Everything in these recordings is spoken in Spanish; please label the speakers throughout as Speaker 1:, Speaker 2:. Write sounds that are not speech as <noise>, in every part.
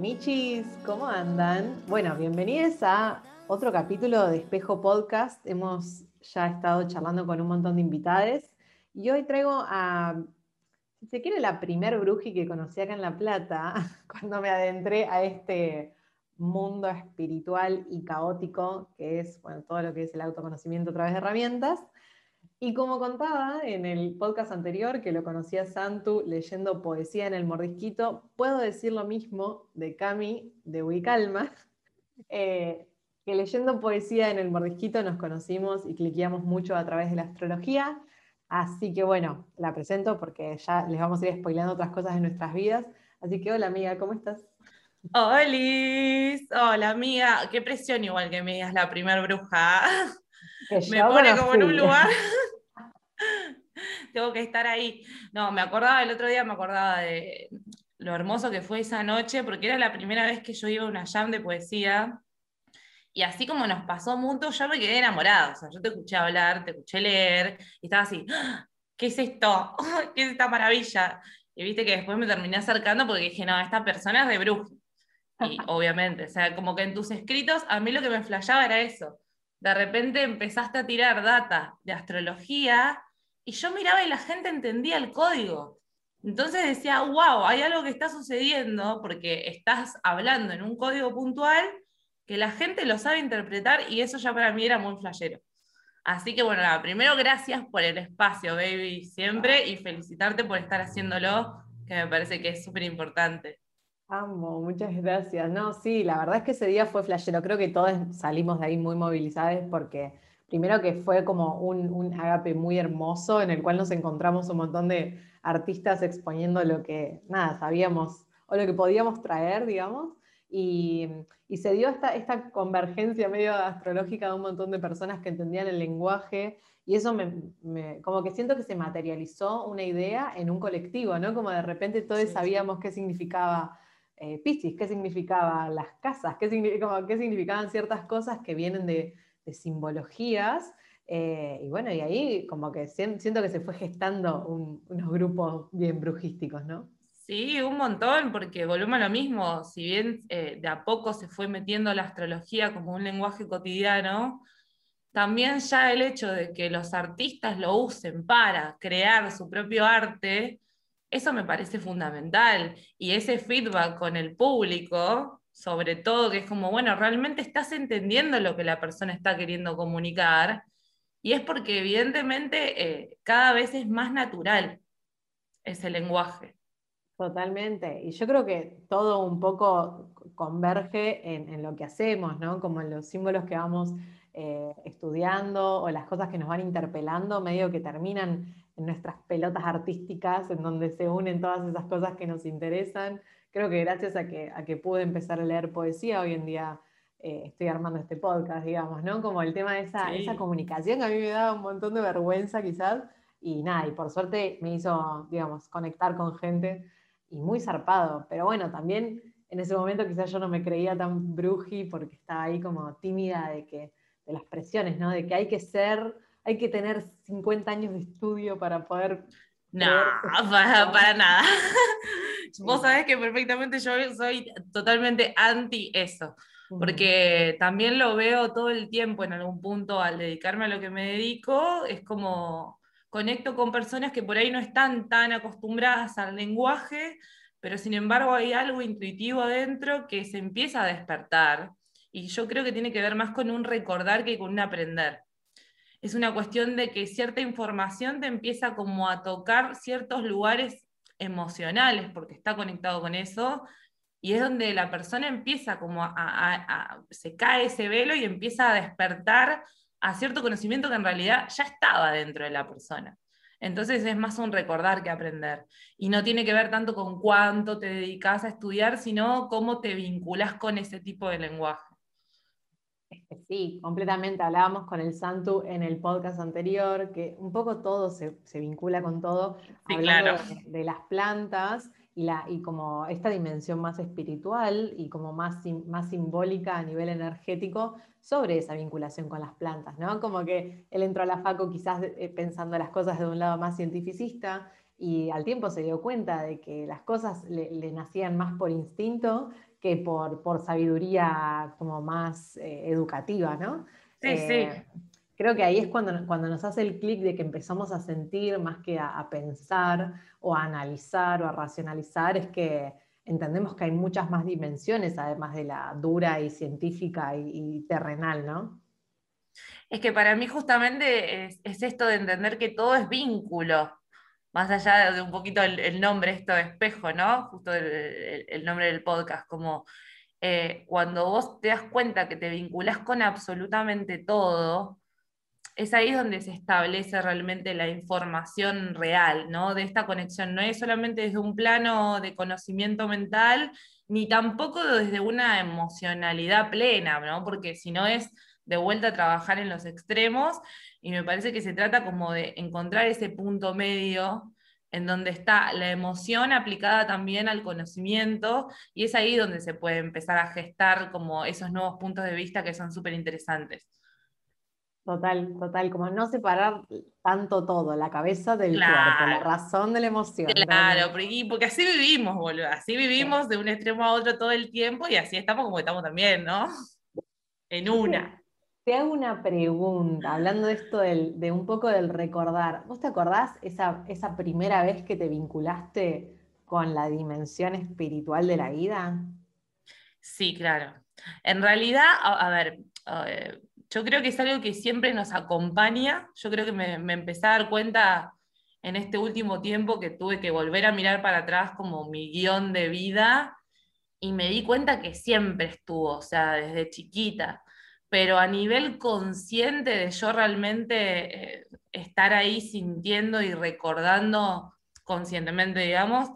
Speaker 1: Michis, ¿cómo andan? Bueno, bienvenidos a otro capítulo de Espejo Podcast. Hemos ya estado charlando con un montón de invitados y hoy traigo a, si se quiere, la primer bruji que conocí acá en La Plata, <laughs> cuando me adentré a este mundo espiritual y caótico que es bueno, todo lo que es el autoconocimiento a través de herramientas. Y como contaba en el podcast anterior, que lo conocía Santu leyendo poesía en el mordisquito, puedo decir lo mismo de Cami de Wicalma, <laughs> eh, que leyendo poesía en el mordisquito nos conocimos y cliqueamos mucho a través de la astrología. Así que bueno, la presento porque ya les vamos a ir spoilando otras cosas de nuestras vidas. Así que hola amiga, ¿cómo estás?
Speaker 2: Hola, hola amiga, qué presión igual que me digas la primer bruja. <laughs> me pone como en un lugar. <laughs> <laughs> Tengo que estar ahí. No, me acordaba el otro día, me acordaba de lo hermoso que fue esa noche, porque era la primera vez que yo iba a una jam de poesía. Y así como nos pasó mucho, yo me quedé enamorada. O sea, yo te escuché hablar, te escuché leer, y estaba así, ¡Ah! ¿qué es esto? <laughs> ¿Qué es esta maravilla? Y viste que después me terminé acercando porque dije, no, esta persona es de bruja. Y obviamente, o sea, como que en tus escritos, a mí lo que me flashaba era eso de repente empezaste a tirar data de astrología y yo miraba y la gente entendía el código. Entonces decía, wow, hay algo que está sucediendo porque estás hablando en un código puntual que la gente lo sabe interpretar y eso ya para mí era muy flashero. Así que bueno, primero gracias por el espacio, baby, siempre, y felicitarte por estar haciéndolo, que me parece que es súper importante.
Speaker 1: Amo, muchas gracias. No, sí, la verdad es que ese día fue flashero. Creo que todos salimos de ahí muy movilizados porque primero que fue como un, un agape muy hermoso en el cual nos encontramos un montón de artistas exponiendo lo que, nada, sabíamos o lo que podíamos traer, digamos. Y, se dio esta, esta convergencia medio astrológica de un montón de personas que entendían el lenguaje y eso me, como que siento que se materializó una idea en un colectivo, ¿no? Como de repente todos sabíamos qué significaba eh, Piscis, qué significaban las casas, qué, significaban ciertas cosas que vienen de, simbologías. Eh, y bueno, y ahí como que siento que se fue gestando unos grupos bien brujísticos, ¿no?
Speaker 2: Sí, un montón, porque volvemos a lo mismo, si bien eh, de a poco se fue metiendo la astrología como un lenguaje cotidiano, también ya el hecho de que los artistas lo usen para crear su propio arte, eso me parece fundamental. Y ese feedback con el público, sobre todo, que es como, bueno, realmente estás entendiendo lo que la persona está queriendo comunicar. Y es porque evidentemente eh, cada vez es más natural ese lenguaje.
Speaker 1: Totalmente. Y yo creo que todo un poco converge en, lo que hacemos, ¿no? Como en los símbolos que vamos eh, estudiando o las cosas que nos van interpelando, medio que terminan en nuestras pelotas artísticas, en donde se unen todas esas cosas que nos interesan. Creo que gracias a que, a que pude empezar a leer poesía, hoy en día eh, estoy armando este podcast, digamos, ¿no? Como el tema de esa, esa comunicación que a mí me daba un montón de vergüenza quizás, y nada, y por suerte me hizo, digamos, conectar con gente y muy zarpado, pero bueno, también en ese momento quizás yo no me creía tan bruji porque estaba ahí como tímida de que de las presiones, ¿no? De que hay que ser hay que tener 50 años de estudio para poder...
Speaker 2: No, <laughs> para, nada. Vos sabés que perfectamente yo soy totalmente anti eso, porque también lo veo todo el tiempo en algún punto al dedicarme a lo que me dedico, es como conecto con personas que por ahí no están tan acostumbradas al lenguaje, pero sin embargo hay algo intuitivo adentro que se empieza a despertar. Y yo creo que tiene que ver más con un recordar que con un aprender es una cuestión de que cierta información te empieza como a tocar ciertos lugares emocionales, porque está conectado con eso, y es donde la persona empieza como a, se cae ese velo y empieza a despertar a cierto conocimiento que en realidad ya estaba dentro de la persona. Entonces es más un recordar que aprender. Y no tiene que ver tanto con cuánto te dedicas a estudiar, sino cómo te vinculas con ese tipo de lenguaje.
Speaker 1: Sí, completamente. Hablábamos con el Santu en el podcast anterior, que un poco todo se, vincula con todo, hablando de, las plantas y, la, y como esta dimensión más espiritual y como más, más simbólica a nivel energético sobre esa vinculación con las plantas, ¿no? Como que él entró a la FACO quizás eh, pensando las cosas de un lado más cientificista y al tiempo se dio cuenta de que las cosas le, le nacían más por instinto que por, por sabiduría como más eh, educativa, ¿no?
Speaker 2: Sí, sí. Eh,
Speaker 1: creo que ahí es cuando, cuando nos hace el clic de que empezamos a sentir más que a, pensar o a analizar o a racionalizar, es que entendemos que hay muchas más dimensiones, además de la dura y científica y, terrenal, ¿no?
Speaker 2: Es que para mí justamente es, esto de entender que todo es vínculo, más allá de un poquito el, nombre, esto de espejo, ¿no? Justo el, nombre del podcast, como eh, cuando vos te das cuenta que te vinculás con absolutamente todo, es ahí donde se establece realmente la información real, ¿no? De esta conexión. No es solamente desde un plano de conocimiento mental, ni tampoco desde una emocionalidad plena, ¿no? Porque si no es de vuelta a trabajar en los extremos, y me parece que se trata como de encontrar ese punto medio en donde está la emoción aplicada también al conocimiento, y es ahí donde se puede empezar a gestar como esos nuevos puntos de vista que son súper interesantes.
Speaker 1: Total, total, como no separar tanto todo, la cabeza del cuerpo, la razón de la emoción.
Speaker 2: Claro, porque, así vivimos, boludo, así vivimos de un extremo a otro todo el tiempo y así estamos como estamos también, ¿no? <laughs> En una.
Speaker 1: Te hago una pregunta, hablando de esto de un poco del recordar. ¿Vos te acordás esa, esa primera vez que te vinculaste con la dimensión espiritual de la vida?
Speaker 2: Sí, claro. En realidad, a, ver, eh, yo creo que es algo que siempre nos acompaña. Yo creo que me, empecé a dar cuenta en este último tiempo que tuve que volver a mirar para atrás como mi guion de vida y me di cuenta que siempre estuvo, o sea, desde chiquita, pero a nivel consciente de yo realmente eh, estar ahí sintiendo y recordando conscientemente, digamos,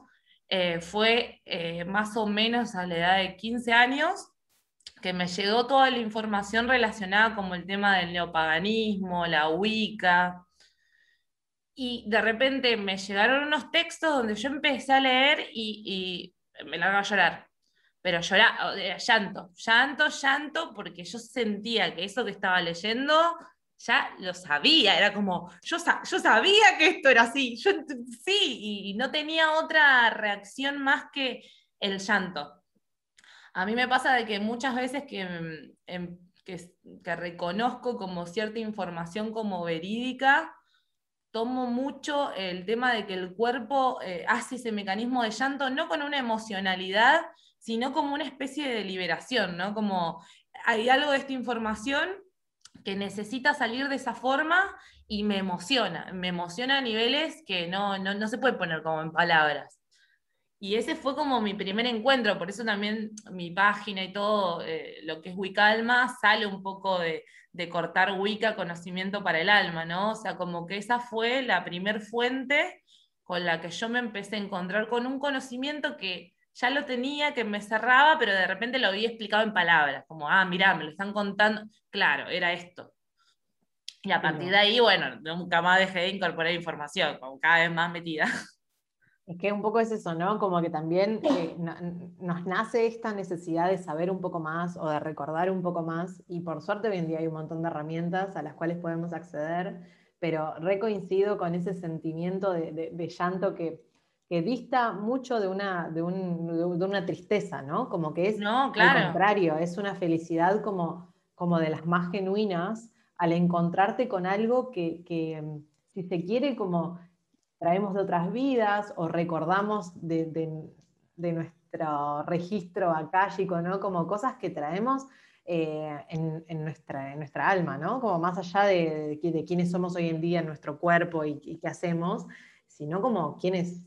Speaker 2: eh, fue eh, más o menos a la edad de 15 años que me llegó toda la información relacionada como el tema del neopaganismo, la Wicca, y de repente me llegaron unos textos donde yo empecé a leer y, me largaba a llorar. Pero llorar, llanto, llanto, llanto, porque yo sentía que eso que estaba leyendo ya lo sabía, era como, yo, yo sabía que esto era así, yo sí, y no tenía otra reacción más que el llanto. A mí me pasa de que muchas veces mm, em, que, que, reconozco como cierta información como verídica, tomo mucho el tema de que el cuerpo eh, hace ese mecanismo de llanto no con una emocionalidad, sino como una especie de liberación, ¿no? Como hay algo de esta información que necesita salir de esa forma y me emociona, me emociona a niveles que no, no, no se puede poner como en palabras. Y ese fue como mi primer encuentro, por eso también mi página y todo eh, lo que es Wicca Alma sale un poco de, cortar Wicca conocimiento para el alma, ¿no? O sea, como que esa fue la primer fuente con la que yo me empecé a encontrar con un conocimiento que ya lo tenía, que me cerraba, pero de repente lo había explicado en palabras, como, ah, mirá, me lo están contando, claro, era esto. Y a partir de ahí, bueno, nunca más dejé de incorporar información, como cada vez más metida. <laughs>
Speaker 1: Es que un poco es eso, ¿no? Como que también eh, nos nace esta necesidad de saber un poco más o de recordar un poco más, y por suerte hoy en día hay un montón de herramientas a las cuales podemos acceder, pero recoincido con ese sentimiento de, llanto que, que, dista mucho de una, de, una tristeza, ¿no? Como que es
Speaker 2: no, claro.
Speaker 1: contrario, es una felicidad como, como de las más genuinas al encontrarte con algo que, que si se quiere, como traemos de otras vidas o recordamos de, nuestro registro acálico, ¿no? Como cosas que traemos eh, en, nuestra, nuestra alma, ¿no? Como más allá de, de, quiénes somos hoy en día en nuestro cuerpo y, qué hacemos, sino como quiénes,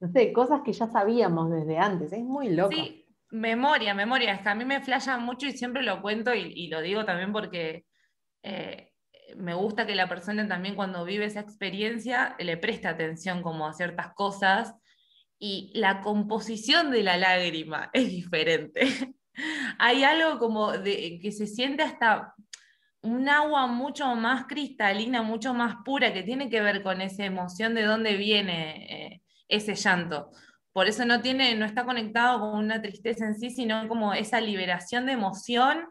Speaker 1: no sé, cosas que ya sabíamos desde antes. Es muy loco.
Speaker 2: Sí, memoria, memoria. Es que a mí me flasha mucho y siempre lo cuento y, lo digo también porque eh, me gusta que la persona también cuando vive esa experiencia le preste atención como a ciertas cosas y la composición de la lágrima <laughs> es diferente. Hay algo como de, que se siente hasta un agua mucho más cristalina, mucho más pura, que tiene que ver con esa emoción de dónde viene eh, ese llanto. Por eso no, tiene, no está conectado con una tristeza en sí, sino como esa liberación de emoción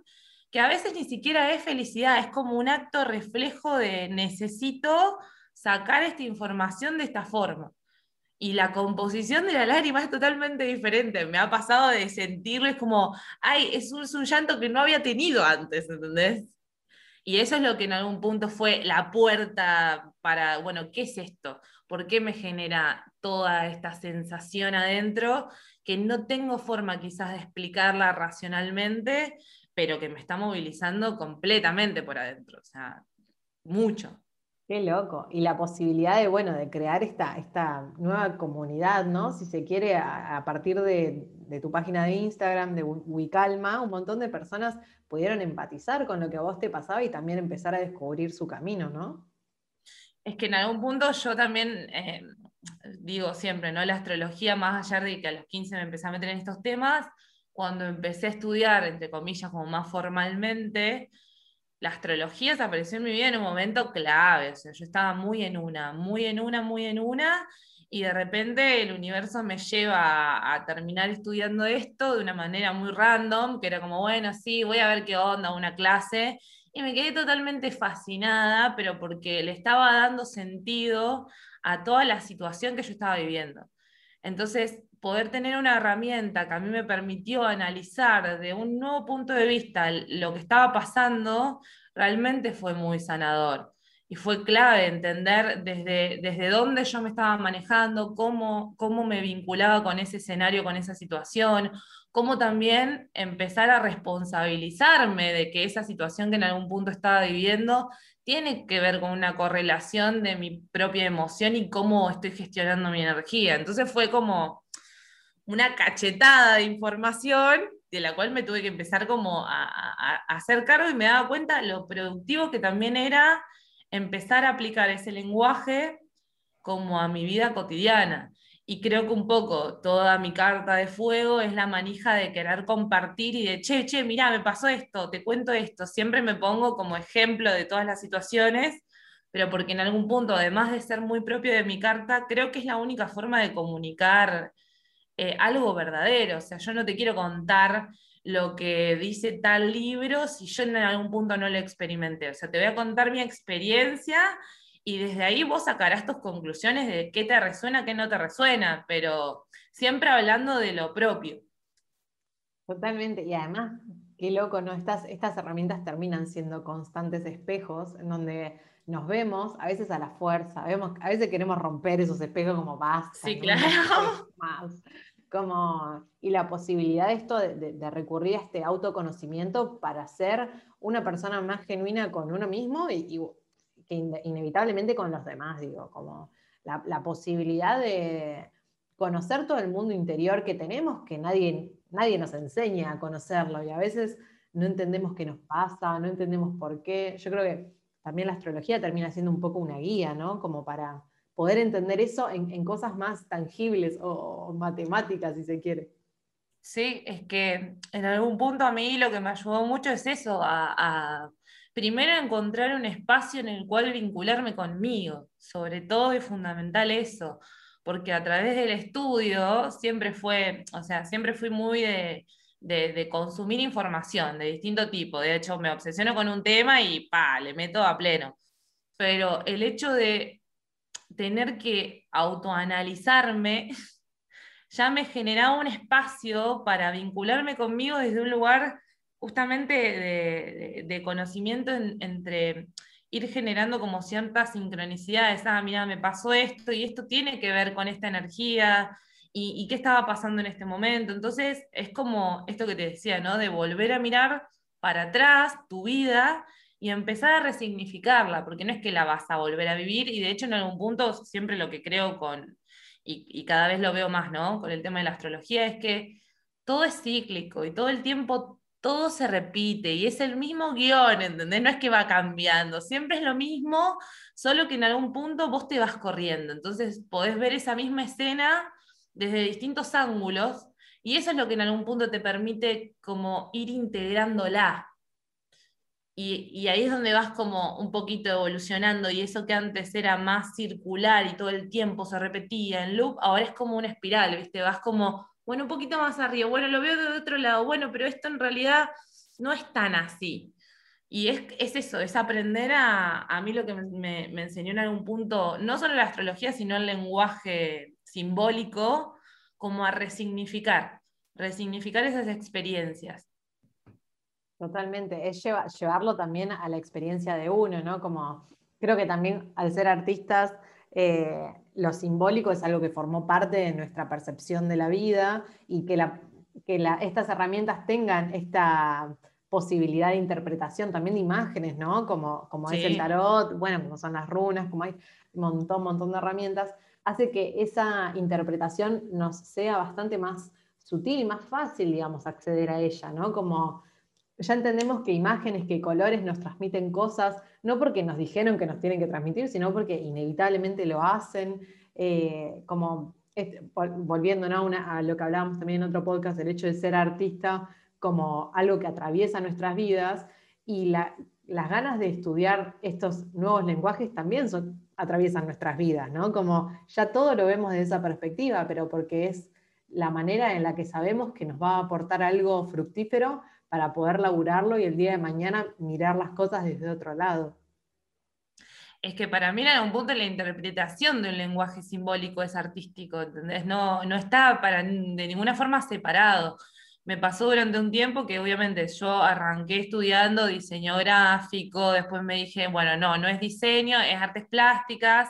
Speaker 2: que a veces ni siquiera es felicidad, es como un acto reflejo de necesito sacar esta información de esta forma. y la composición de la lágrima es totalmente diferente. Me ha pasado de sentirles como, ay, es un, es un llanto que no había tenido antes, ¿entendés? Y eso es lo que en algún punto fue la puerta para, bueno, ¿qué es esto? ¿Por qué me genera toda esta sensación adentro que no tengo forma quizás de explicarla racionalmente, pero que me está movilizando completamente por adentro? O sea, mucho.
Speaker 1: Qué loco. Y la posibilidad de, bueno, de crear esta, esta nueva comunidad, ¿no? Si se quiere, a, partir de, tu página de Instagram, de Wicalma, un montón de personas pudieron empatizar con lo que a vos te pasaba y también empezar a descubrir su camino, ¿no?
Speaker 2: Es que en algún punto yo también eh, digo siempre, ¿no? La astrología, más allá de que a los 15 me empecé a meter en estos temas, cuando empecé a estudiar, entre comillas, como más formalmente, la astrología se apareció en mi vida en un momento clave, o sea, yo estaba muy en una, muy en una, muy en una, y de repente el universo me lleva a, terminar estudiando esto de una manera muy random, que era como, bueno, sí, voy a ver qué onda, una clase, y me quedé totalmente fascinada, pero porque le estaba dando sentido a toda la situación que yo estaba viviendo. Entonces, poder tener una herramienta que a mí me permitió analizar de un nuevo punto de vista lo que estaba pasando, realmente fue muy sanador. Y fue clave entender desde, desde dónde yo me estaba manejando, cómo, cómo me vinculaba con ese escenario, con esa situación, cómo también empezar a responsabilizarme de que esa situación que en algún punto estaba viviendo tiene que ver con una correlación de mi propia emoción y cómo estoy gestionando mi energía. Entonces fue como una cachetada de información de la cual me tuve que empezar como a, hacer cargo y me daba cuenta lo productivo que también era empezar a aplicar ese lenguaje como a mi vida cotidiana. Y creo que un poco toda mi carta de fuego es la manija de querer compartir y de, che, che, mira, me pasó esto, te cuento esto. Siempre me pongo como ejemplo de todas las situaciones, pero porque en algún punto, además de ser muy propio de mi carta, creo que es la única forma de comunicar eh, algo verdadero. O sea, yo no te quiero contar lo que dice tal libro si yo en algún punto no lo experimenté. O sea, te voy a contar mi experiencia y desde ahí vos sacarás tus conclusiones de qué te resuena, qué no te resuena, pero siempre hablando de lo propio.
Speaker 1: Totalmente, y además, qué loco, ¿no? Estas, estas herramientas terminan siendo constantes espejos en donde nos vemos, a veces a la fuerza, vemos, a veces queremos romper esos espejos como basta.
Speaker 2: Sí, claro.
Speaker 1: Más. Y la posibilidad de esto de, recurrir a este autoconocimiento para ser una persona más genuina con uno mismo y, que inevitablemente con los demás, digo, como la, la, posibilidad de conocer todo el mundo interior que tenemos, que nadie, nadie nos enseña a conocerlo y a veces no entendemos qué nos pasa, no entendemos por qué. Yo creo que también la astrología termina siendo un poco una guía, ¿no? Como para poder entender eso en, cosas más tangibles o, matemáticas, si se quiere.
Speaker 2: Sí, es que en algún punto a mí lo que me ayudó mucho es eso, a, primero encontrar un espacio en el cual vincularme conmigo, sobre todo es fundamental eso, porque a través del estudio siempre fue, o sea, siempre fui muy de, de, consumir información de distinto tipo. De hecho, me obsesiono con un tema y pa, le meto a pleno. Pero el hecho de tener que autoanalizarme <laughs> ya me generaba un espacio para vincularme conmigo desde un lugar justamente de, conocimiento entre ir generando como ciertas sincronicidades. Ah, mira, me pasó esto y esto tiene que ver con esta energía y, qué estaba pasando en este momento. Entonces, es como esto que te decía, ¿no? De volver a mirar para atrás tu vida y empezar a resignificarla, porque no es que la vas a volver a vivir, y de hecho en algún punto siempre lo que creo con, y, cada vez lo veo más, ¿no? Con el tema de la astrología, es que todo es cíclico y todo el tiempo todo se repite y es el mismo guion, ¿entendés? No es que va cambiando, siempre es lo mismo, solo que en algún punto vos te vas corriendo. Entonces podés ver esa misma escena desde distintos ángulos y eso es lo que en algún punto te permite como ir integrándola. Y, ahí es donde vas como un poquito evolucionando y eso que antes era más circular y todo el tiempo se repetía en loop, ahora es como una espiral, ¿viste? Vas como, bueno, un poquito más arriba, bueno, lo veo de otro lado, bueno, pero esto en realidad no es tan así. Y es, es eso, es aprender a, a mí lo que me, me, enseñó en algún punto, no solo la astrología, sino el lenguaje simbólico como a resignificar, resignificar esas experiencias.
Speaker 1: Totalmente, es llevarlo también a la experiencia de uno, ¿no? Como creo que también al ser artistas, eh, lo simbólico es algo que formó parte de nuestra percepción de la vida y que, estas herramientas tengan esta posibilidad de interpretación también de imágenes, ¿no? Como, como es el tarot, bueno, como son las runas, como hay un montón, montón de herramientas, hace que esa interpretación nos sea bastante más sutil y más fácil, digamos, acceder a ella, ¿no? Como ya entendemos que imágenes, que colores nos transmiten cosas, no porque nos dijeron que nos tienen que transmitir, sino porque inevitablemente lo hacen, eh, como volviendo a lo que hablábamos también en otro podcast, el hecho de ser artista como algo que atraviesa nuestras vidas y las ganas de estudiar estos nuevos lenguajes también atraviesan nuestras vidas, ¿no? Como ya todo lo vemos desde esa perspectiva, pero porque es la manera en la que sabemos que nos va a aportar algo fructífero para poder laburarlo y el día de mañana mirar las cosas desde otro lado.
Speaker 2: Es que para mí en algún punto la interpretación de un lenguaje simbólico es artístico. No, no está para, de ninguna forma separado. Me pasó durante un tiempo que obviamente yo arranqué estudiando diseño gráfico, después me dije, bueno, no, no es diseño, es artes plásticas,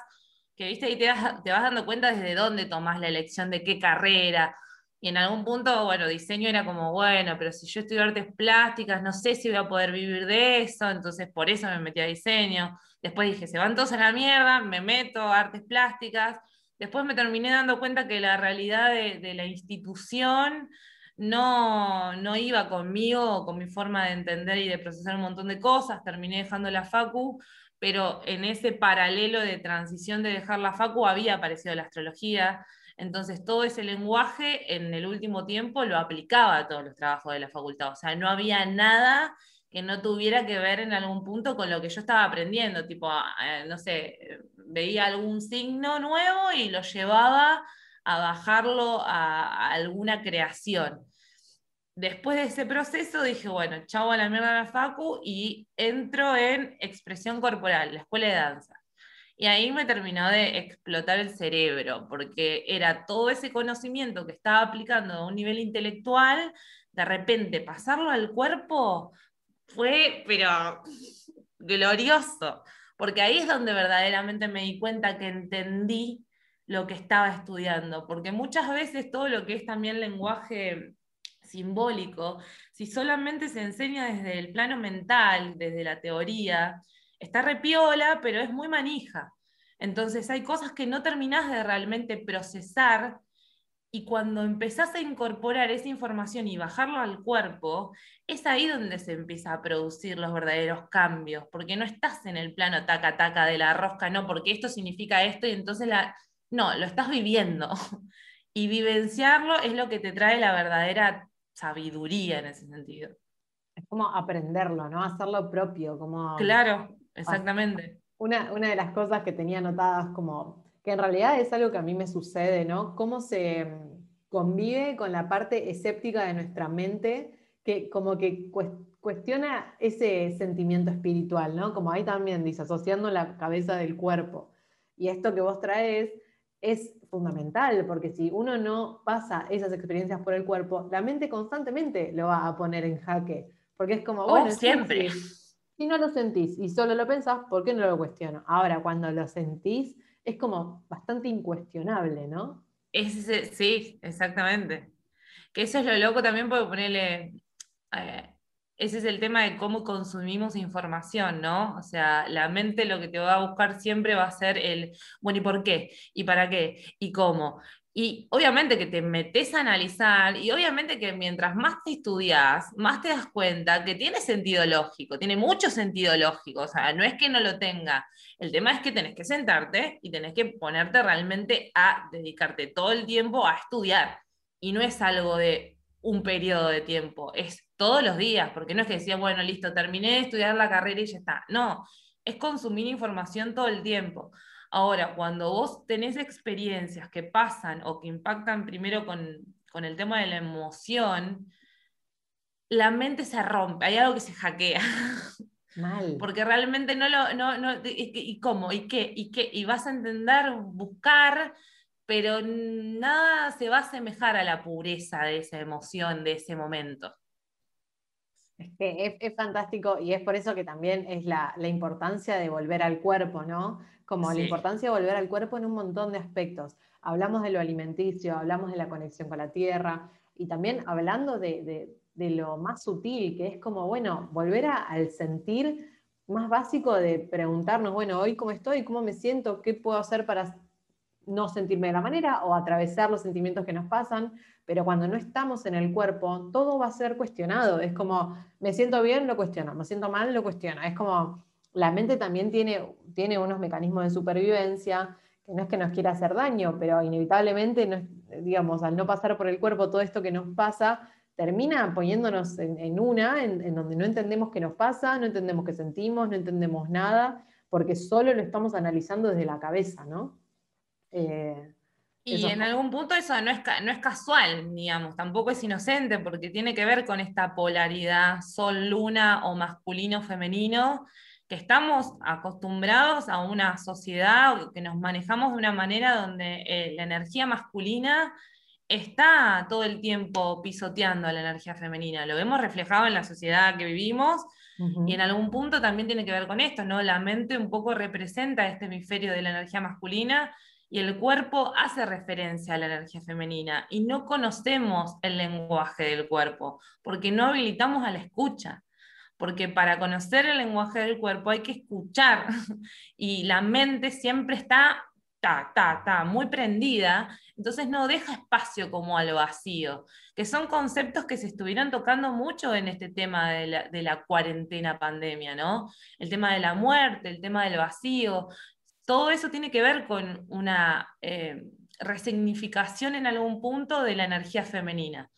Speaker 2: que viste, y te vas, te vas dando cuenta desde dónde tomás la elección de qué carrera. Y en algún punto, bueno, diseño era como, bueno, pero si yo estudio artes plásticas, no sé si voy a poder vivir de eso, entonces por eso me metí a diseño. Después dije, se van todos a la mierda, me meto a artes plásticas. Después me terminé dando cuenta que la realidad de, la institución no, no iba conmigo, con mi forma de entender y de procesar un montón de cosas. Terminé dejando la facu, pero en ese paralelo de transición de dejar la facu había aparecido la astrología entonces, todo ese lenguaje en el último tiempo lo aplicaba a todos los trabajos de la facultad. O sea, no había nada que no tuviera que ver en algún punto con lo que yo estaba aprendiendo. Tipo, ah, eh, no sé, veía algún signo nuevo y lo llevaba a bajarlo a, alguna creación. Después de ese proceso dije, bueno, chavo a la mierda de la facu y entro en expresión corporal, la escuela de danza. Y ahí me terminó de explotar el cerebro, porque era todo ese conocimiento que estaba aplicando a un nivel intelectual, de repente pasarlo al cuerpo fue, pero <laughs> glorioso, porque ahí es donde verdaderamente me di cuenta que entendí lo que estaba estudiando, porque muchas veces todo lo que es también lenguaje simbólico, si solamente se enseña desde el plano mental, desde la teoría, está repiola, pero es muy manija. Entonces hay cosas que no terminás de realmente procesar y cuando empezás a incorporar esa información y bajarlo al cuerpo, es ahí donde se empieza a producir los verdaderos cambios, porque no estás en el plano taca taca de la rosca, no, porque esto significa esto y entonces la... No, lo estás viviendo. <laughs> Y vivenciarlo es lo que te trae la verdadera sabiduría en ese sentido.
Speaker 1: Es como aprenderlo, ¿no? Hacerlo propio, como...
Speaker 2: Claro, Exactamente.
Speaker 1: Una, de las cosas que tenía anotadas como que en realidad es algo que a mí me sucede, ¿no? Cómo se mm, convive con la parte escéptica de nuestra mente que como que cuestiona ese sentimiento espiritual, ¿no? Como ahí también dice, asociando la cabeza del cuerpo. Y esto que vos traes es fundamental, porque si uno no pasa esas experiencias por el cuerpo, la mente constantemente lo va a poner en jaque, porque es como,
Speaker 2: oh, bueno, siempre.
Speaker 1: Si no lo sentís y solo lo pensás, ¿por qué no lo cuestiono? Ahora, cuando lo sentís, es como bastante incuestionable, ¿no?
Speaker 2: sí, exactamente. Que eso es lo loco también porque ponerle. Eh, ese es el tema de cómo consumimos información, ¿no? O sea, la mente lo que te va a buscar siempre va a ser el, bueno, ¿y por qué? ¿Y para qué? ¿Y cómo? Y obviamente que te metes a analizar y obviamente que mientras más te estudias, más te das cuenta que tiene sentido lógico, tiene mucho sentido lógico, o sea, no es que no lo tenga. El tema es que tenés que sentarte y tenés que ponerte realmente a dedicarte todo el tiempo a estudiar. Y no es algo de un periodo de tiempo, es todos los días, porque no es que decía, bueno, listo, terminé de estudiar la carrera y ya está. No, es consumir información todo el tiempo. Ahora, cuando vos tenés experiencias que pasan o que impactan primero con, el tema de la emoción, la mente se rompe, hay algo que se hackea.
Speaker 1: Mal. <laughs>
Speaker 2: Porque realmente no lo, no, no, y, cómo, y qué, y qué, y vas a entender, buscar pero nada se va a asemejar a la pureza de esa emoción, de ese momento.
Speaker 1: Es que es, fantástico y es por eso que también es la, importancia de volver al cuerpo, ¿no? Como la importancia de volver al cuerpo en un montón de aspectos. Hablamos de lo alimenticio, hablamos de la conexión con la tierra y también hablando de, lo más sutil, que es como, bueno, volver al sentir más básico de preguntarnos, bueno, hoy cómo estoy, cómo me siento, qué puedo hacer para no sentirme de la manera o atravesar los sentimientos que nos pasan, pero cuando no estamos en el cuerpo, todo va a ser cuestionado. Es como, me siento bien, lo cuestiono, me siento mal, lo cuestiono. Es como, la mente también tiene, tiene unos mecanismos de supervivencia, que no es que nos quiera hacer daño, pero inevitablemente, digamos, al no pasar por el cuerpo todo esto que nos pasa, termina poniéndonos en, una, en, donde no entendemos qué nos pasa, no entendemos qué sentimos, no entendemos nada, porque solo lo estamos analizando desde la cabeza, ¿no?
Speaker 2: Eh, y en algún punto eso no es, no es casual, digamos, tampoco es inocente, porque tiene que ver con esta polaridad sol-luna o masculino-femenino, que estamos acostumbrados a una sociedad que nos manejamos de una manera donde eh, la energía masculina está todo el tiempo pisoteando a la energía femenina. Lo vemos reflejado en la sociedad que vivimos y en algún punto también tiene que ver con esto, ¿no? La mente un poco representa este hemisferio de la energía masculina y el cuerpo hace referencia a la energía femenina y no conocemos el lenguaje del cuerpo porque no habilitamos a la escucha. Porque para conocer el lenguaje del cuerpo hay que escuchar <laughs> y la mente siempre está ta, ta, ta, muy prendida, entonces no deja espacio como al vacío, que son conceptos que se estuvieron tocando mucho en este tema de la, cuarentena pandemia, ¿no? El tema de la muerte, el tema del vacío, todo eso tiene que ver con una eh, resignificación en algún punto de la energía femenina.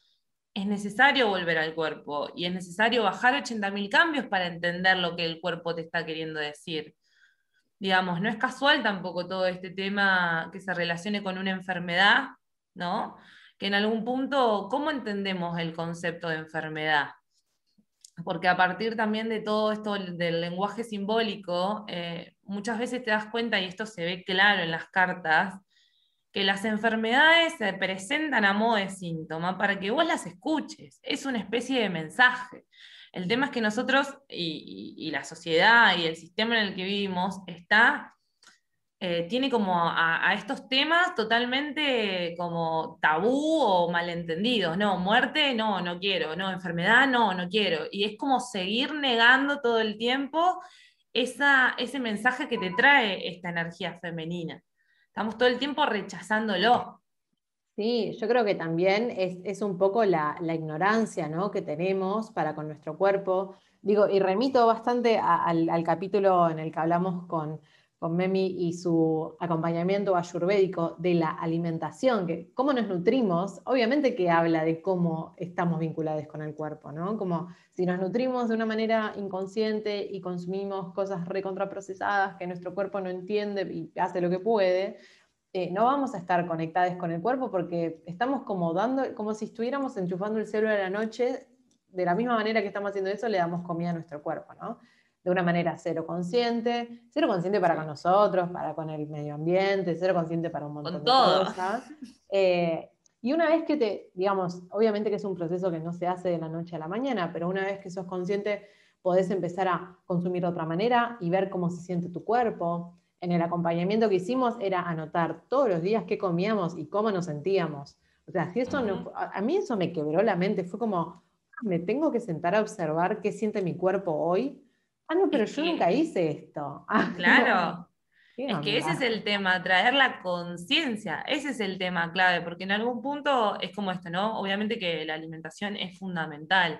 Speaker 2: Es necesario volver al cuerpo y es necesario bajar 80.000 cambios para entender lo que el cuerpo te está queriendo decir. Digamos, no es casual tampoco todo este tema que se relacione con una enfermedad, ¿no? Que en algún punto, ¿cómo entendemos el concepto de enfermedad? porque a partir también de todo esto del lenguaje simbólico, eh, muchas veces te das cuenta, y esto se ve claro en las cartas, que las enfermedades se presentan a modo de síntoma para que vos las escuches. Es una especie de mensaje. El tema es que nosotros y la sociedad y el sistema en el que vivimos está eh, tiene como a, estos temas totalmente como tabú o malentendidos. No, muerte, no, no quiero. No, enfermedad, no, no quiero. Y es como seguir negando todo el tiempo esa, ese mensaje que te trae esta energía femenina. Estamos todo el tiempo rechazándolo.
Speaker 1: Sí, yo creo que también es, un poco la, ignorancia ¿no? que tenemos para con nuestro cuerpo. Digo, y remito bastante al capítulo en el que hablamos con, con Memi y su acompañamiento ayurvédico de la alimentación, que cómo nos nutrimos, obviamente que habla de cómo estamos vinculados con el cuerpo, ¿no? Como si nos nutrimos de una manera inconsciente y consumimos cosas recontraprocesadas que nuestro cuerpo no entiende y hace lo que puede, eh, no vamos a estar conectados con el cuerpo porque estamos como dando, como si estuviéramos enchufando el celular a la noche, de la misma manera que estamos haciendo eso, le damos comida a nuestro cuerpo, ¿no? De una manera cero consciente, cero consciente para con nosotros, para con el medio ambiente, cero consciente para un montón de cosas. Eh, y una vez que te, digamos, obviamente que es un proceso que no se hace de la noche a la mañana, pero una vez que sos consciente, podés empezar a consumir de otra manera y ver cómo se siente tu cuerpo. En el acompañamiento que hicimos era anotar todos los días qué comíamos y cómo nos sentíamos. O sea, si eso no, a mí eso me quebró la mente, fue como, ah, me tengo que sentar a observar qué siente mi cuerpo hoy Ah, no, pero yo nunca hice esto. <laughs>
Speaker 2: Ah, claro. Es que ese es el tema, traer la conciencia, ese es el tema clave, porque en algún punto es como esto, ¿no? Obviamente que la alimentación es fundamental,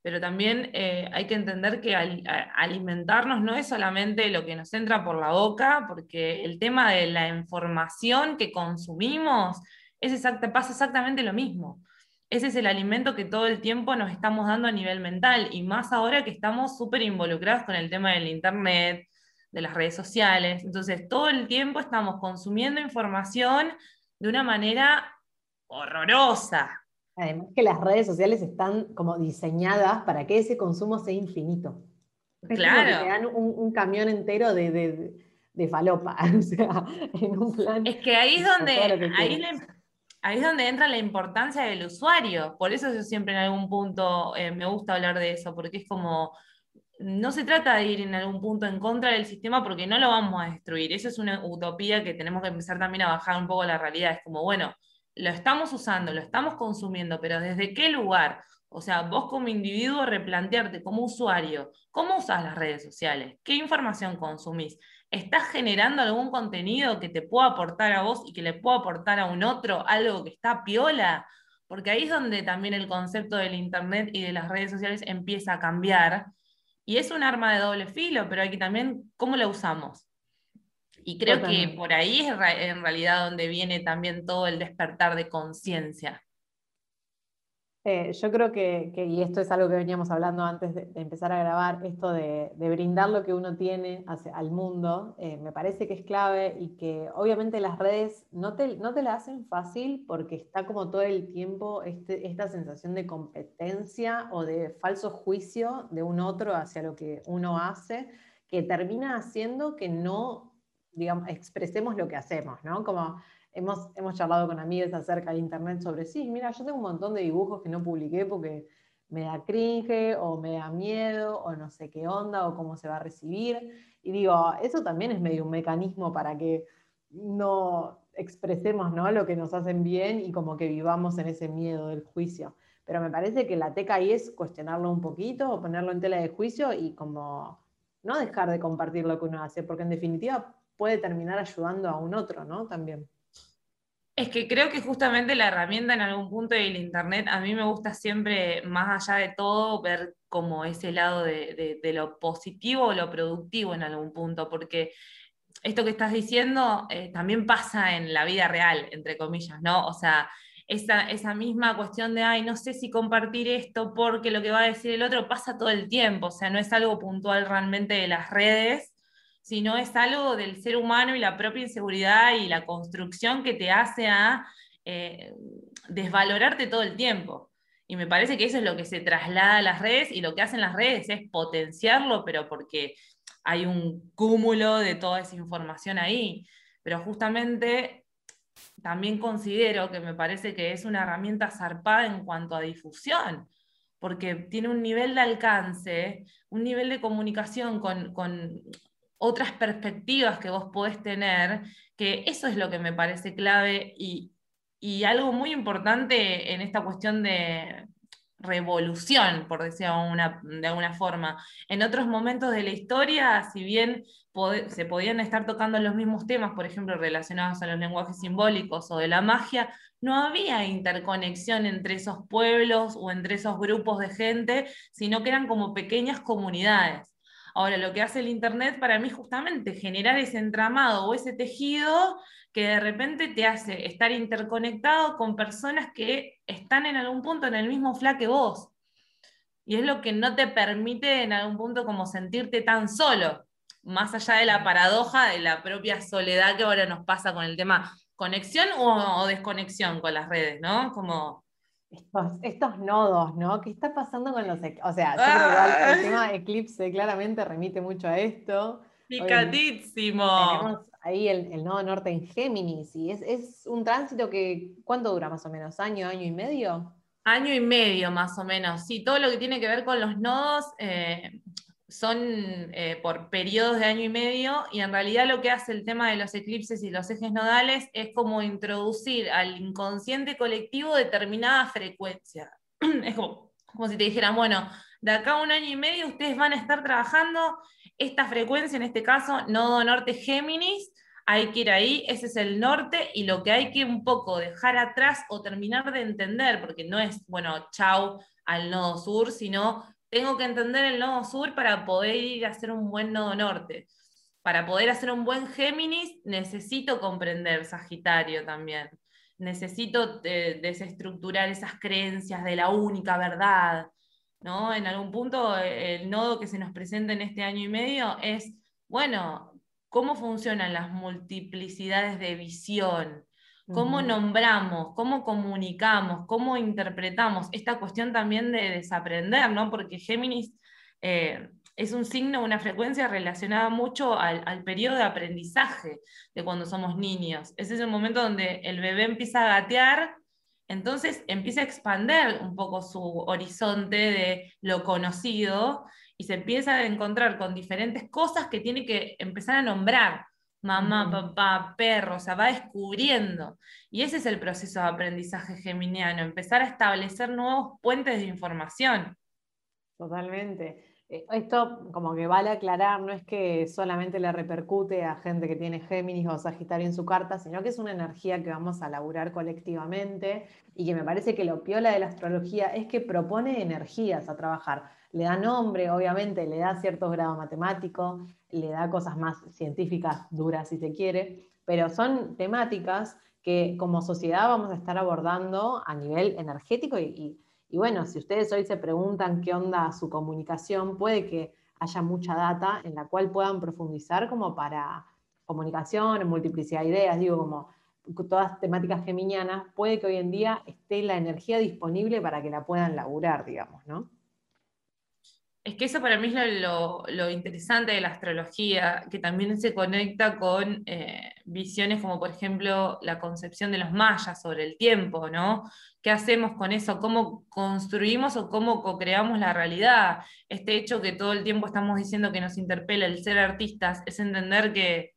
Speaker 2: pero también eh, hay que entender que alimentarnos no es solamente lo que nos entra por la boca, porque el tema de la información que consumimos es exacta, pasa exactamente lo mismo ese es el alimento que todo el tiempo nos estamos dando a nivel mental y más ahora que estamos súper involucrados con el tema del Internet, de las redes sociales. Entonces, todo el tiempo estamos consumiendo información de una manera horrorosa.
Speaker 1: Además que las redes sociales están como diseñadas para que ese consumo sea infinito.
Speaker 2: claro.
Speaker 1: que te dan un, camión entero de, de falopa, <laughs> o sea, en un plan...
Speaker 2: Es que ahí es donde, ahí, ahí, es donde entra la importancia del usuario, por eso yo siempre en algún punto eh, me gusta hablar de eso, porque es como, no se trata de ir en algún punto en contra del sistema porque no lo vamos a destruir, eso es una utopía que tenemos que empezar también a bajar un poco la realidad, es como, bueno, lo estamos usando, lo estamos consumiendo, pero ¿desde qué lugar? O sea, vos como individuo replantearte como usuario, ¿cómo usas las redes sociales? ¿Qué información consumís? ¿Estás generando algún contenido que te pueda aportar a vos y que le pueda aportar a un otro algo que está piola? Porque ahí es donde también el concepto del Internet y de las redes sociales empieza a cambiar. Y es un arma de doble filo, pero hay que también, ¿cómo la usamos? Y creo que por ahí es en realidad donde viene también todo el despertar de conciencia.
Speaker 1: Eh, yo creo que, y esto es algo que veníamos hablando antes de, empezar a grabar, esto de, brindar lo que uno tiene al mundo, eh, me parece que es clave y que obviamente las redes no te, no te la hacen fácil porque está como todo el tiempo este, esta sensación de competencia o de falso juicio de un otro hacia lo que uno hace, que termina haciendo que no, digamos, expresemos lo que hacemos, ¿no? Como hemos, hemos charlado con amigos acerca de Internet sobre, sí, mira, yo tengo un montón de dibujos que no publiqué porque me da cringe o me da miedo o no sé qué onda o cómo se va a recibir. Y digo, eso también es medio un mecanismo para que no expresemos ¿no? lo que nos hacen bien y como que vivamos en ese miedo del juicio. Pero me parece que la teca ahí es cuestionarlo un poquito o ponerlo en tela de juicio y como no dejar de compartir lo que uno hace, porque en definitiva puede terminar ayudando a un otro, ¿no? También.
Speaker 2: Es que creo que justamente la herramienta en algún punto del Internet, a mí me gusta siempre, más allá de todo, ver como ese lado de, lo positivo o lo productivo en algún punto, porque esto que estás diciendo eh, también pasa en la vida real, entre comillas, ¿no? O sea, esa, esa misma cuestión de, ay, no sé si compartir esto porque lo que va a decir el otro pasa todo el tiempo, o sea, no es algo puntual realmente de las redes, sino es algo del ser humano y la propia inseguridad y la construcción que te hace eh, desvalorarte todo el tiempo. Y me parece que eso es lo que se traslada a las redes y lo que hacen las redes es potenciarlo, pero porque hay un cúmulo de toda esa información ahí. Pero justamente también considero que me parece que es una herramienta zarpada en cuanto a difusión, porque tiene un nivel de alcance, un nivel de comunicación con otras perspectivas que vos podés tener, que eso es lo que me parece clave y, algo muy importante en esta cuestión de revolución, por decirlo de alguna forma. En otros momentos de la historia, si bien se podían estar tocando los mismos temas, por ejemplo, relacionados a los lenguajes simbólicos o de la magia, no había interconexión entre esos pueblos o entre esos grupos de gente, sino que eran como pequeñas comunidades. Ahora, lo que hace el Internet para mí justamente generar ese entramado o ese tejido que de repente te hace estar interconectado con personas que están en algún punto en el mismo fla que vos. Y es lo que no te permite en algún punto como sentirte tan solo, más allá de la paradoja de la propia soledad que ahora nos pasa con el tema conexión o, o desconexión con las redes, ¿no? Como
Speaker 1: estos, nodos, ¿no? ¿Qué está pasando con los... O sea, el tema eclipse claramente remite mucho a esto.
Speaker 2: Picatísimo.
Speaker 1: Tenemos ahí el, nodo norte en Géminis y es, un tránsito que, ¿cuánto dura más o menos? ¿Año, año y medio?
Speaker 2: Año y medio más o menos. Sí, todo lo que tiene que ver con los nodos, eh, son eh, por periodos de año y medio y en realidad lo que hace el tema de los eclipses y los ejes nodales es como introducir al inconsciente colectivo determinada frecuencia. <clears throat> Es como, como si te dijeran, bueno, de acá a un año y medio ustedes van a estar trabajando esta frecuencia, en este caso, nodo norte Géminis, hay que ir ahí, ese es el norte, y lo que hay que un poco dejar atrás o terminar de entender, porque no es, bueno, chau al nodo sur, sino tengo que entender el nodo sur para poder ir a hacer un buen nodo norte. Para poder hacer un buen Géminis, necesito comprender Sagitario también. Necesito eh, desestructurar esas creencias de la única verdad. ¿no? En algún punto, eh, el nodo que se nos presenta en este año y medio es, bueno, ¿cómo funcionan las multiplicidades de visión? Cómo nombramos, cómo comunicamos, cómo interpretamos esta cuestión también de desaprender, ¿no? Porque Géminis, eh, es un signo, una frecuencia relacionada mucho al, al, periodo de aprendizaje de cuando somos niños. Ese es el momento donde el bebé empieza a gatear, entonces empieza a expander un poco su horizonte de lo conocido y se empieza a encontrar con diferentes cosas que tiene que empezar a nombrar. Mamá, papá, perro, o sea, va descubriendo. Y ese es el proceso de aprendizaje geminiano, empezar a establecer nuevos puentes de información.
Speaker 1: Totalmente. Eh, esto como que vale aclarar, no es que solamente le repercute a gente que tiene Géminis o Sagitario en su carta, sino que es una energía que vamos a laburar colectivamente y que me parece que lo piola de la astrología es que propone energías a trabajar. Le da nombre, obviamente, le da cierto grado matemático, le da cosas más científicas duras si se quiere, pero son temáticas que como sociedad vamos a estar abordando a nivel energético y y bueno, si ustedes hoy se preguntan qué onda su comunicación, puede que haya mucha data en la cual puedan profundizar como para comunicación, multiplicidad de ideas, digo, como todas temáticas geminianas, puede que hoy en día esté la energía disponible para que la puedan laburar, digamos, ¿no?
Speaker 2: Es que eso para mí es lo, interesante de la astrología, que también se conecta con eh, visiones como por ejemplo la concepción de los mayas sobre el tiempo, ¿no? ¿Qué hacemos con eso? ¿Cómo construimos o cómo co-creamos la realidad? Este hecho que todo el tiempo estamos diciendo que nos interpela el ser artistas es entender que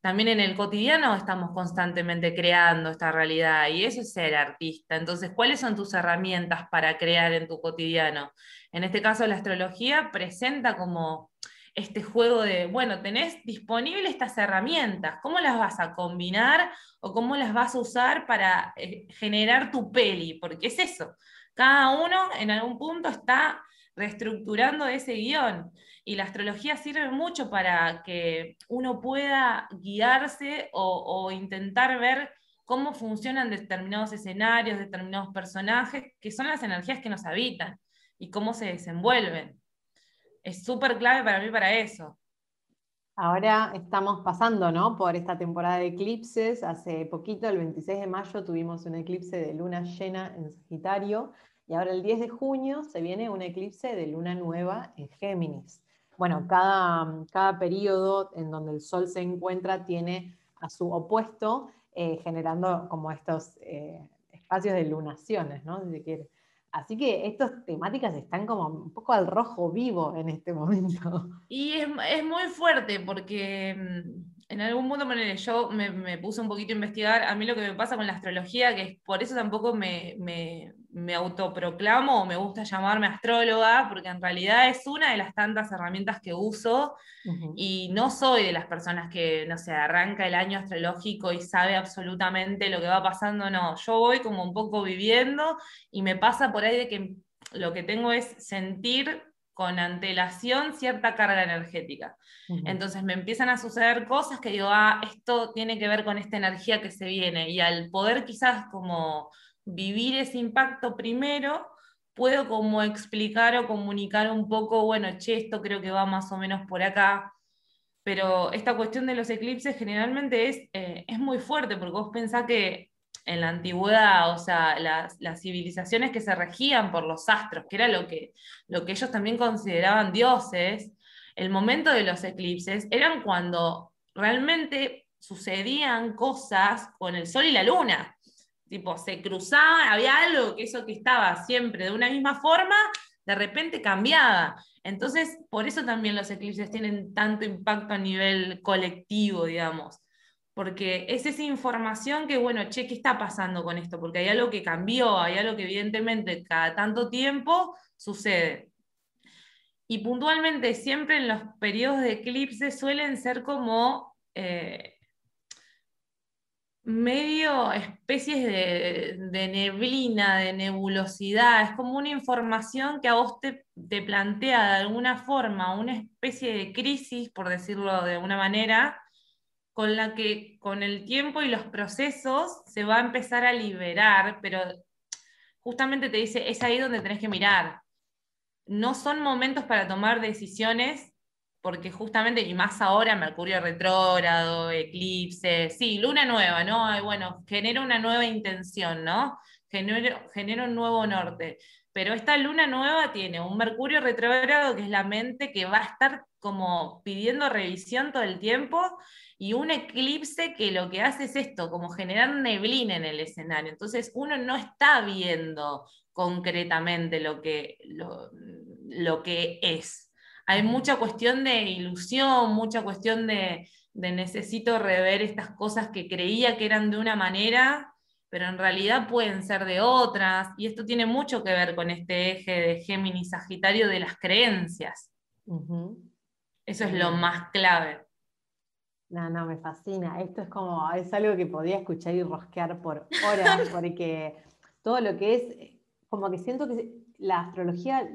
Speaker 2: también en el cotidiano estamos constantemente creando esta realidad y eso es ser artista. Entonces, ¿cuáles son tus herramientas para crear en tu cotidiano? En este caso, la astrología presenta como este juego de, bueno, tenés disponibles estas herramientas, ¿cómo las vas a combinar o cómo las vas a usar para eh, generar tu peli? Porque es eso, cada uno en algún punto está reestructurando ese guion. Y la astrología sirve mucho para que uno pueda guiarse o, o, intentar ver cómo funcionan determinados escenarios, determinados personajes, que son las energías que nos habitan y cómo se desenvuelven. Es súper clave para mí para eso.
Speaker 1: Ahora estamos pasando ¿no? por esta temporada de eclipses. Hace poquito, el 26 de mayo, tuvimos un eclipse de luna llena en Sagitario y ahora el 10 de junio se viene un eclipse de luna nueva en Géminis. Bueno, cada, cada periodo en donde el Sol se encuentra tiene a su opuesto, eh, generando como estos eh, espacios de lunaciones, ¿no? Si se quiere. Así que estas temáticas están como un poco al rojo vivo en este <laughs> momento.
Speaker 2: Y es, es muy fuerte porque mm, en algún punto yo me, puse un poquito a investigar a mí lo que me pasa con la astrología, que es por eso tampoco me, me autoproclamo o me gusta llamarme astróloga, porque en realidad es una de las tantas herramientas que uso y no soy de las personas que, no sé, arranca el año astrológico y sabe absolutamente lo que va pasando, no, yo voy como un poco viviendo y me pasa por ahí de que lo que tengo es sentir con antelación cierta carga energética. Entonces me empiezan a suceder cosas que digo, ah, esto tiene que ver con esta energía que se viene. Y al poder quizás como vivir ese impacto primero, puedo como explicar o comunicar un poco, bueno, che, esto creo que va más o menos por acá. Pero esta cuestión de los eclipses generalmente es, eh, es muy fuerte, porque vos pensás que en la antigüedad, o sea, las, civilizaciones que se regían por los astros, que era lo que, lo que ellos también consideraban dioses, el momento de los eclipses eran cuando realmente sucedían cosas con el sol y la luna. Tipo, se cruzaban, había algo que eso que estaba siempre de una misma forma, de repente cambiaba. Entonces, por eso también los eclipses tienen tanto impacto a nivel colectivo, digamos porque es esa información que, bueno, che, ¿qué está pasando con esto? Porque hay algo que cambió, hay algo que evidentemente cada tanto tiempo sucede. Y puntualmente siempre en los periodos de eclipse suelen ser como eh, medio especies de, neblina, de nebulosidad, es como una información que a vos te, te plantea de alguna forma una especie de crisis, por decirlo de alguna manera, con la que con el tiempo y los procesos se va a empezar a liberar, pero justamente te dice, es ahí donde tenés que mirar. No son momentos para tomar decisiones, porque justamente, y más ahora, Mercurio retrógrado, eclipse, sí, luna nueva, ¿no? bueno, genera una nueva intención, ¿no? Genera, genera un nuevo norte. pero esta luna nueva tiene un Mercurio retrógrado, que es la mente que va a estar como pidiendo revisión todo el tiempo, y un eclipse que lo que hace es esto, como generar neblina en el escenario. Entonces uno no está viendo concretamente lo que, lo, que es. Hay mucha cuestión de ilusión, mucha cuestión de, de necesito rever estas cosas que creía que eran de una manera pero en realidad pueden ser de otras, y esto tiene mucho que ver con este eje de Géminis Sagitario de las creencias. Eso es lo más clave.
Speaker 1: No, no, me fascina. Esto es como, es algo que podía escuchar y rosquear por horas, <laughs> porque todo lo que es, como que siento que la astrología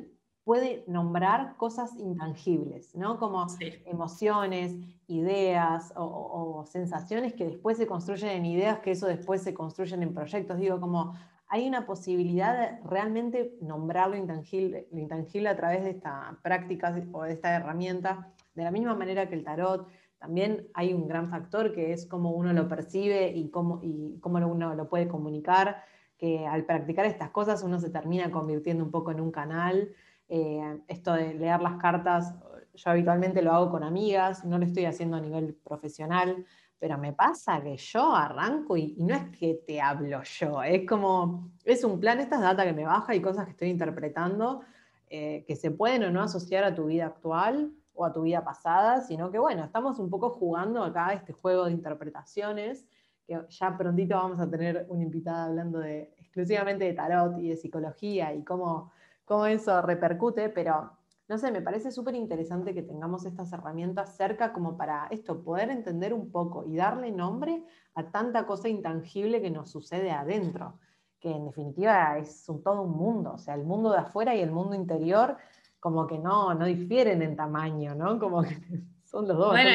Speaker 1: puede nombrar cosas intangibles, ¿no? Como emociones, ideas o, sensaciones que después se construyen en ideas, que eso después se construyen en proyectos. Digo, como hay una posibilidad de realmente nombrar lo intangible, lo intangible a través de esta práctica o de esta herramienta, de la misma manera que el tarot. También hay un gran factor que es cómo uno lo percibe y cómo, y cómo uno lo puede comunicar, que al practicar estas cosas uno se termina convirtiendo un poco en un canal eh, esto de leer las cartas, yo habitualmente lo hago con amigas, no lo estoy haciendo a nivel profesional, pero me pasa que yo arranco y, no es que te hablo yo, es como, es un plan, estas data que me baja y cosas que estoy interpretando eh, que se pueden o no asociar a tu vida actual o a tu vida pasada, sino que bueno, estamos un poco jugando acá este juego de interpretaciones, que ya prontito vamos a tener una invitada hablando de, exclusivamente de tarot y de psicología y cómo cómo eso repercute, pero no sé, me parece súper interesante que tengamos estas herramientas cerca como para esto, poder entender un poco y darle nombre a tanta cosa intangible que nos sucede adentro, que en definitiva es todo un mundo, o sea, el mundo de afuera y el mundo interior como que no, no difieren en tamaño, ¿no? Como que <laughs> son los dos.
Speaker 2: Bueno,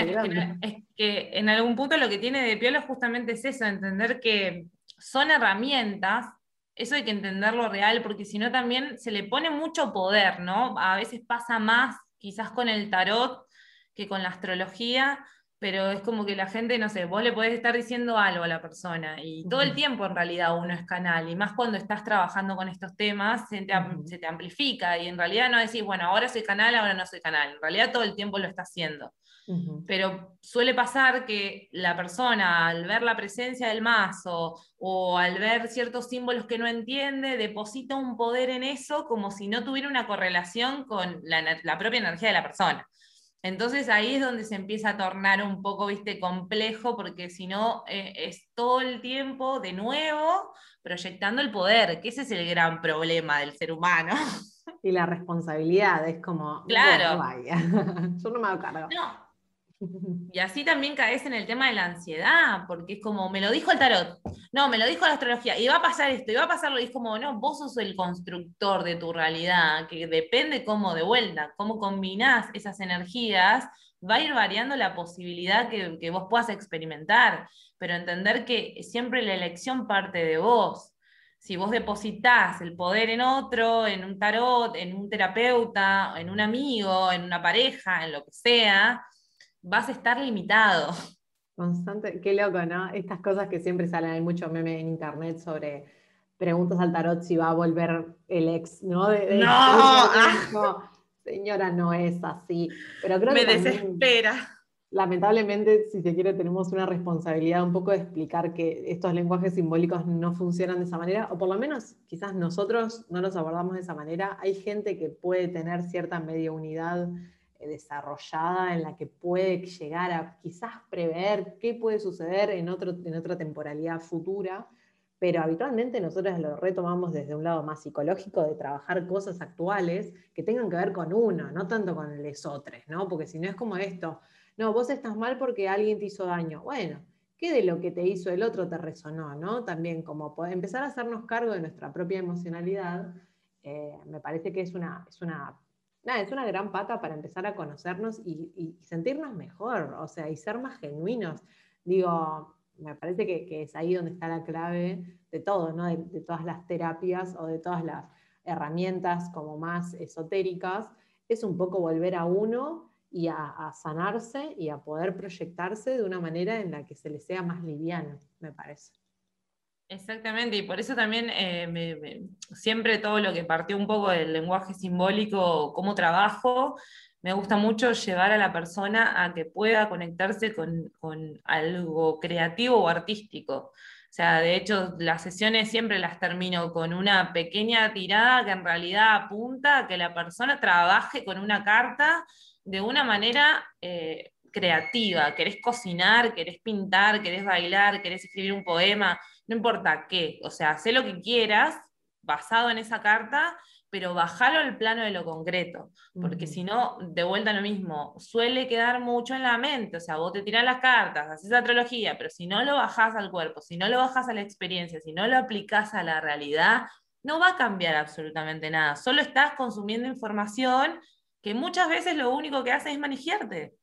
Speaker 2: es que, en algún punto lo que tiene de piolo justamente es eso, entender que son herramientas eso hay que entenderlo real, porque si no también se le pone mucho poder, ¿no? A veces pasa más quizás con el tarot que con la astrología, pero es como que la gente, no sé, vos le podés estar diciendo algo a la persona y todo el tiempo en realidad uno es canal, y más cuando estás trabajando con estos temas, se te, se te amplifica y en realidad no decís, bueno, ahora soy canal, ahora no soy canal, en realidad todo el tiempo lo está haciendo. Pero suele pasar que la persona, al ver la presencia del mazo o al ver ciertos símbolos que no entiende, deposita un poder en eso como si no tuviera una correlación con la, propia energía de la persona. Entonces ahí es donde se empieza a tornar un poco, viste, complejo, porque si no eh, es todo el tiempo de nuevo proyectando el poder, que ese es el gran problema del ser humano.
Speaker 1: Y la responsabilidad es como,
Speaker 2: claro,
Speaker 1: vaya. <laughs> yo no me hago cargo.
Speaker 2: No, <laughs> y así también caes en el tema de la ansiedad, porque es como, me lo dijo el tarot, no, me lo dijo la astrología, y va a pasar esto, y va a pasarlo, y es como, no, vos sos el constructor de tu realidad, que depende cómo de vuelta, cómo combinás esas energías, va a ir variando la posibilidad que, que vos puedas experimentar, pero entender que siempre la elección parte de vos. Si vos depositas el poder en otro, en un tarot, en un terapeuta, en un amigo, en una pareja, en lo que sea, vas a estar limitado.
Speaker 1: Constante, qué loco, ¿no? Estas cosas que siempre salen, hay mucho meme en internet sobre preguntas al tarot si va a volver el ex, ¿no?
Speaker 2: no, ah. <laughs>
Speaker 1: señora, no es así. Pero creo
Speaker 2: Me desespera.
Speaker 1: lamentablemente, si se quiere, tenemos una responsabilidad un poco de explicar que estos lenguajes simbólicos no funcionan de esa manera, o por lo menos quizás nosotros no los abordamos de esa manera. Hay gente que puede tener cierta medio unidad desarrollada en la que puede llegar a quizás prever qué puede suceder en, otro, en otra temporalidad futura, pero habitualmente nosotros lo retomamos desde un lado más psicológico de trabajar cosas actuales que tengan que ver con uno, no tanto con lesotres, ¿no? Porque si no es como esto, no, vos estás mal porque alguien te hizo daño. Bueno, ¿qué de lo que te hizo el otro te resonó, ¿no? También como empezar a hacernos cargo de nuestra propia emocionalidad, eh, me parece que es una, es una nada, es una gran pata para empezar a conocernos y, sentirnos mejor, o sea, y ser más genuinos. Digo, me parece que, es ahí donde está la clave de todo, ¿no? De, todas las terapias o de todas las herramientas como más esotéricas, es un poco volver a uno y a, sanarse y a poder proyectarse de una manera en la que se le sea más liviano, me parece.
Speaker 2: Exactamente, y por eso también eh, siempre todo lo que partió un poco del lenguaje simbólico, cómo trabajo, me gusta mucho llevar a la persona a que pueda conectarse con, algo creativo o artístico. O sea, de hecho, las sesiones siempre las termino con una pequeña tirada que en realidad apunta a que la persona trabaje con una carta de una manera eh, creativa. Querés cocinar, querés pintar, querés bailar, querés escribir un poema, no importa qué. O sea, sé lo que quieras basado en esa carta pero bajalo al plano de lo concreto, porque si no, de vuelta lo mismo, suele quedar mucho en la mente, o sea, vos te tirás las cartas, haces la trilogía, pero si no lo bajás al cuerpo, si no lo bajás a la experiencia, si no lo aplicás a la realidad, no va a cambiar absolutamente nada, solo estás consumiendo información que muchas veces lo único que hace es manejarte.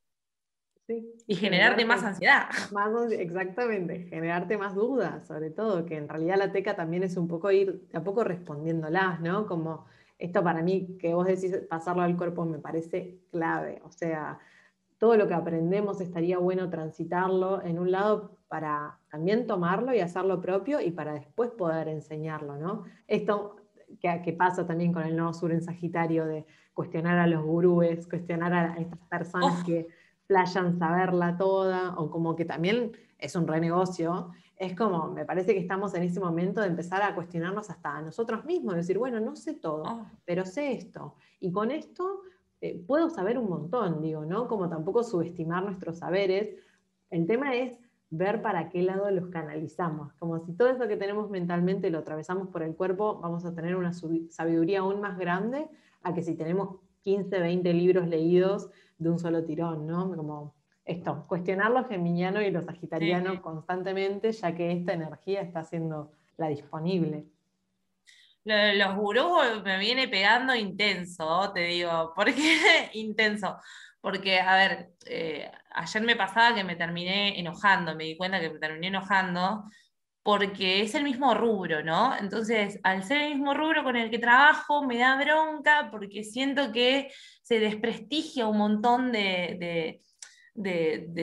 Speaker 2: Y generarte, más ansiedad. <laughs>
Speaker 1: exactamente, generarte más dudas, sobre todo, que en realidad la teca también es un poco ir a poco respondiéndolas, ¿no? Como esto para mí, que vos decís pasarlo al cuerpo, me parece clave. O sea, todo lo que aprendemos estaría bueno transitarlo en un lado para también tomarlo y hacerlo propio y para después poder enseñarlo, ¿no? Esto que, pasa también con el nuevo sur en Sagitario de cuestionar a los gurúes, cuestionar a estas personas que playan saberla toda, o como que también es un renegocio, es como, me parece que estamos en ese momento de empezar a cuestionarnos hasta a nosotros mismos, decir, bueno, no sé todo, ah. pero sé esto. Y con esto eh, puedo saber un montón, digo, ¿no? Como tampoco subestimar nuestros saberes. El tema es ver para qué lado los canalizamos. Como si todo eso que tenemos mentalmente lo atravesamos por el cuerpo, vamos a tener una sabiduría aún más grande a que si tenemos 15, 20 libros leídos de un solo tirón, ¿no? Como esto, cuestionar lo geminiano y lo sagitariano constantemente, ya que esta energía está siendo la disponible.
Speaker 2: Los gurús me viene pegando intenso, te digo. <laughs> ¿Por qué intenso? Porque, a ver, eh, ayer me pasaba que me terminé enojando, me di cuenta que me terminé enojando, porque es el mismo rubro, ¿no? Entonces, al ser el mismo rubro con el que trabajo, me da bronca porque siento que se desprestigia un montón de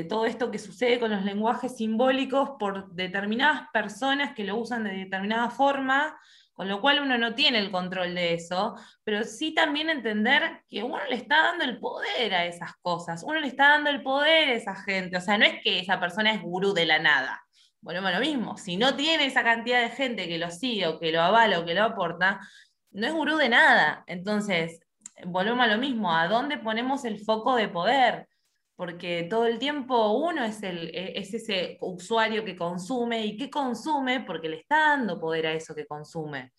Speaker 2: todo esto que sucede con los lenguajes simbólicos por determinadas personas que lo usan de determinada forma, con lo cual uno no tiene el control de eso, pero sí también entender que uno le está dando el poder a esas cosas, uno le está dando el poder a esa gente, o sea, no es que esa persona es gurú de la nada. Volvemos a lo mismo, si no tiene esa cantidad de gente que lo sigue o que lo avala o que lo aporta, no es gurú de nada. Entonces, volvemos a lo mismo, ¿a dónde ponemos el foco de poder? porque todo el tiempo uno es, el, e, es ese usuario que consume y que consume porque le está dando poder a eso que consume.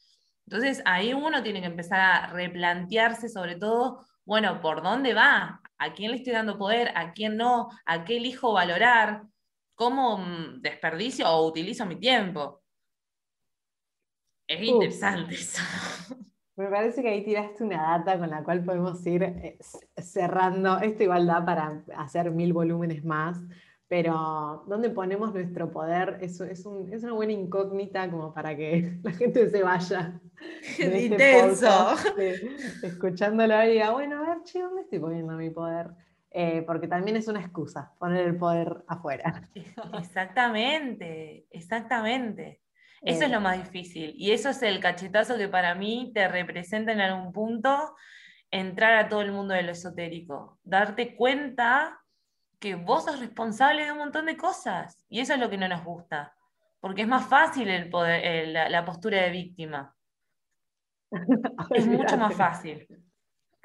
Speaker 2: Entonces ahí uno tiene que empezar a replantearse sobre todo, bueno, ¿por dónde va? ¿A quién le estoy dando poder? ¿A quién no? ¿A qué elijo valorar? ¿Cómo mm, desperdicio o utilizo mi tiempo? Es interesante eso. <laughs>
Speaker 1: Me parece que ahí tiraste una data con la cual podemos ir eh, cerrando. Esto igual da para hacer mil volúmenes más, pero ¿dónde ponemos nuestro poder? Eso es, una buena incógnita como para que <laughs> la gente se vaya. <laughs>
Speaker 2: Este intenso.
Speaker 1: escuchándolo y diga, bueno, a ver, che, ¿dónde estoy poniendo mi poder? Eh, porque también es una excusa poner el poder afuera. <laughs>
Speaker 2: Exactamente, exactamente. Eso es lo más difícil. Y eso es el cachetazo que para mí te representa en algún punto entrar a todo el mundo de lo esotérico. Darte cuenta que vos sos responsable de un montón de cosas. Y eso es lo que no nos gusta. Porque es más fácil el poder, la, postura de víctima. <laughs> es mucho más fácil.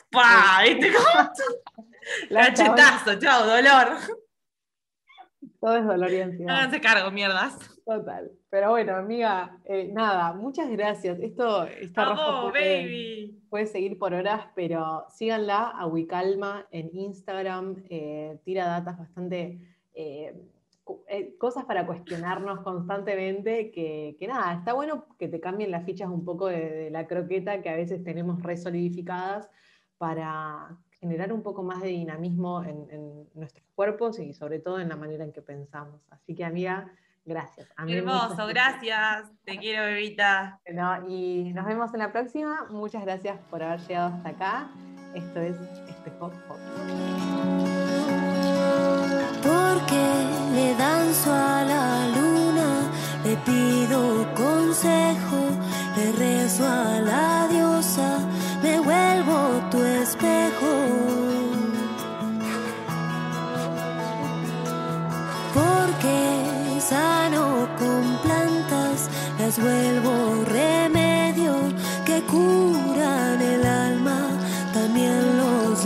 Speaker 2: ¡Pah! ¿Viste cómo? <laughs> <laughs> Cachetazo, chao, dolor.
Speaker 1: Todo es dolor y ansiedad.
Speaker 2: Háganse cargo, mierdas.
Speaker 1: Total. Pero bueno, amiga, eh, nada, muchas gracias. Esto está
Speaker 2: puede,
Speaker 1: puede, seguir por horas, pero síganla a Wicalma en Instagram. Eh, tira datas bastante. Eh, cosas para cuestionarnos constantemente, que, nada, está bueno que te cambien las fichas un poco de, la croqueta que a veces tenemos resolidificadas para generar un poco más de dinamismo en, en, nuestros cuerpos y sobre todo en la manera en que pensamos. Así que amiga, gracias.
Speaker 2: Hermoso, gracias. Te quiero, bebita.
Speaker 1: Bueno, y nos vemos en la próxima. Muchas gracias por haber llegado hasta acá. Esto es Espejo Pop.
Speaker 3: Porque le danzo a la luna, le pido consejo, le rezo a la diosa, me vuelvo tu espejo. que sano con plantas, las vuelvo remedio que curan el alma, también los